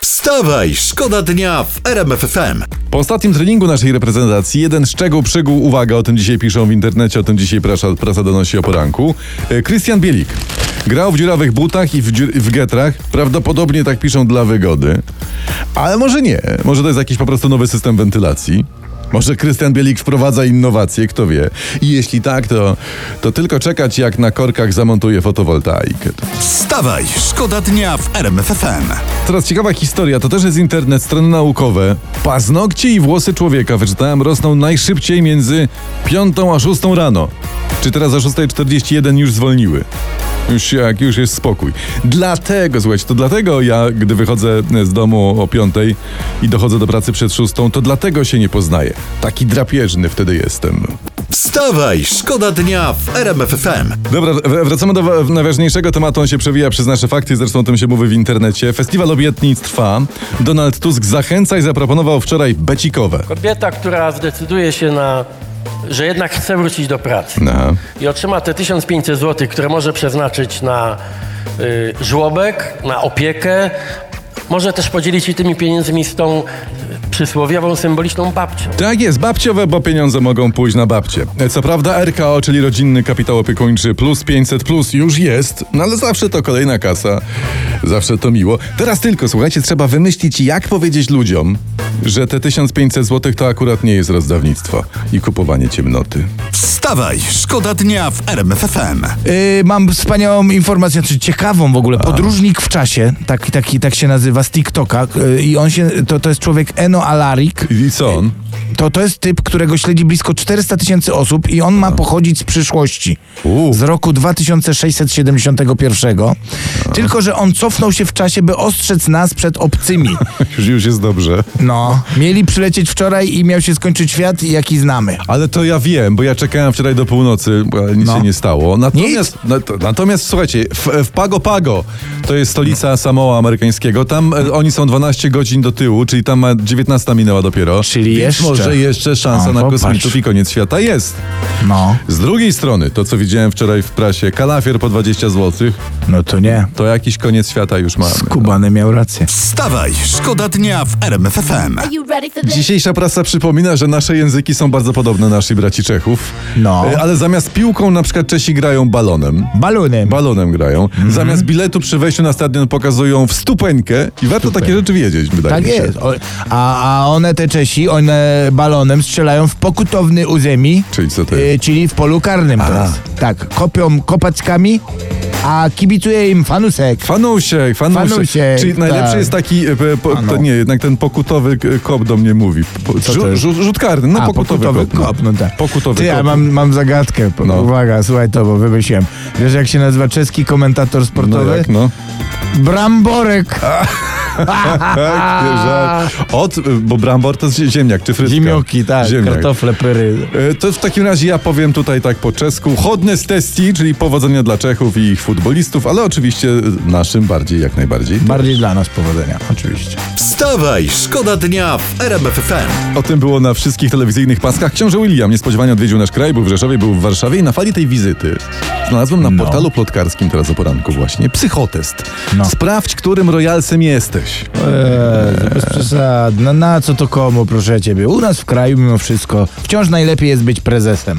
Wstawaj, szkoda dnia w RMF FM. Po ostatnim treningu naszej reprezentacji jeden szczegół przygół, uwaga, o tym dzisiaj piszą w internecie, o tym dzisiaj prasa, prasa donosi o poranku. E, Krystian Bielik grał w dziurawych butach i w, dziur, w getrach, prawdopodobnie tak piszą dla wygody. Ale może nie, może to jest jakiś po prostu nowy system wentylacji. Może Krystian Bielik wprowadza innowacje, kto wie. I jeśli tak, to, to tylko czekać jak na korkach zamontuje fotowoltaikę. Wstawaj, szkoda dnia w RMF FM. Teraz ciekawa historia, to też jest internet, strony naukowe. Paznokcie i włosy człowieka, wyczytałem, rosną najszybciej między 5 a 6 rano. Czy teraz o 6.41 już zwolniły? Już jak już jest spokój. Dlatego, słuchajcie, to dlatego ja, gdy wychodzę z domu o 5 i dochodzę do pracy przed 6, to dlatego się nie poznaję. Taki drapieżny wtedy jestem. Wstawaj, szkoda dnia w RMF FM. Dobra, wracamy do wa- najważniejszego tematu. On się przewija przez nasze fakty, zresztą o tym się mówi w internecie. Festiwal obietnic trwa. Donald Tusk zachęca i zaproponował wczoraj becikowe. Kobieta, która zdecyduje się na, że jednak chce wrócić do pracy No. i otrzyma te 1500 zł, które może przeznaczyć na y, żłobek, na opiekę, może też podzielić się tymi pieniędzmi z tą y, przysłowiową, symboliczną babcią. Tak jest, babciowe, bo pieniądze mogą pójść na babcie. Co prawda RKO, czyli Rodzinny Kapitał Opiekuńczy plus 500 plus już jest, no ale zawsze to kolejna kasa, zawsze to miło. Teraz tylko, słuchajcie, trzeba wymyślić jak powiedzieć ludziom, że te 1500 zł to akurat nie jest rozdawnictwo i kupowanie ciemnoty. Wstawaj, szkoda dnia w RMF FM. Yy, mam wspaniałą informację, czy ciekawą w ogóle. Podróżnik w czasie, tak, taki, tak się nazywa z TikToka. Yy, I on się, to, to jest człowiek Eno Alarik. I co on? To, to jest typ, którego śledzi blisko 400 tysięcy osób i on ma pochodzić z przyszłości. U. Z roku 2671. Tylko, że on cofnął się w czasie, by ostrzec nas przed obcymi. Już, już jest dobrze. No, mieli przylecieć wczoraj i miał się skończyć świat, jaki znamy. Ale to ja wiem, bo ja czekałem wczoraj do północy, ale nic No. się nie stało. Natomiast, na, to, natomiast słuchajcie, w, w Pago Pago, to jest stolica Samoa amerykańskiego, tam e, oni są 12 godzin do tyłu, czyli tam ma 19 minęła dopiero. Czyli Więc jeszcze. może jeszcze szansa O, na popatrz. kosmitów i koniec świata jest. No, Z drugiej strony, to co widziałem wczoraj w prasie, kalafier po 20 zł, no to nie. to jakiś koniec świata już mamy. Skubany miał rację. Wstawaj, szkoda dnia w RMF Dzisiejsza prasa przypomina, że nasze języki są bardzo podobne naszych braci Czechów. No. E, Ale zamiast piłką na przykład Czesi grają balonem. Balunem. Balonem grają. Zamiast biletu przy wejściu na stadion pokazują wstupeńkę i warto takie rzeczy wiedzieć, wydaje Tak mi się. jest. O, a, a one, te Czesi, one balonem strzelają w pokutowny u ziemi, Czyli co to y, jest? czyli w polu karnym. Tak, kopią kopackami, a kibicuje im fanusek. Fanusiek, fanusiek. Fanusiek, Czyli najlepszy tak. jest taki, e, po, to nie, jednak ten pokutowy k- kop do mnie mówi. Po, Co rzut, rzut, karny, no a, pokutowy, kop. kop, no tak. Pokutowy Ty, ja kop. mam, mam zagadkę. No. Uwaga, słuchaj to, bo wymyśliłem. Wiesz, jak się nazywa czeski komentator No sportowy? jak, no. Bramborek. Tak. Od, bo brambor to jest ziemniak, czy frytka? Zimioki, tak, Ziemniak. kartofle, pyry. E, To w takim razie ja powiem tutaj tak po czesku. Chodne z testi, czyli powodzenia dla Czechów i ich futbolistów, ale oczywiście naszym bardziej, jak najbardziej. Bardziej dla nas powodzenia, oczywiście. Wstawaj, szkoda dnia w RMF FM. O tym było na wszystkich telewizyjnych paskach. Książę William niespodziewanie odwiedził nasz kraj, był w Rzeszowie, był w Warszawie i na fali tej wizyty znalazłem na No. portalu plotkarskim teraz o poranku właśnie psychotest. No. Sprawdź, którym royalsem jesteś. Eee, bez przesad. No na co to komu, proszę ciebie? U nas w kraju mimo wszystko wciąż najlepiej jest być prezesem.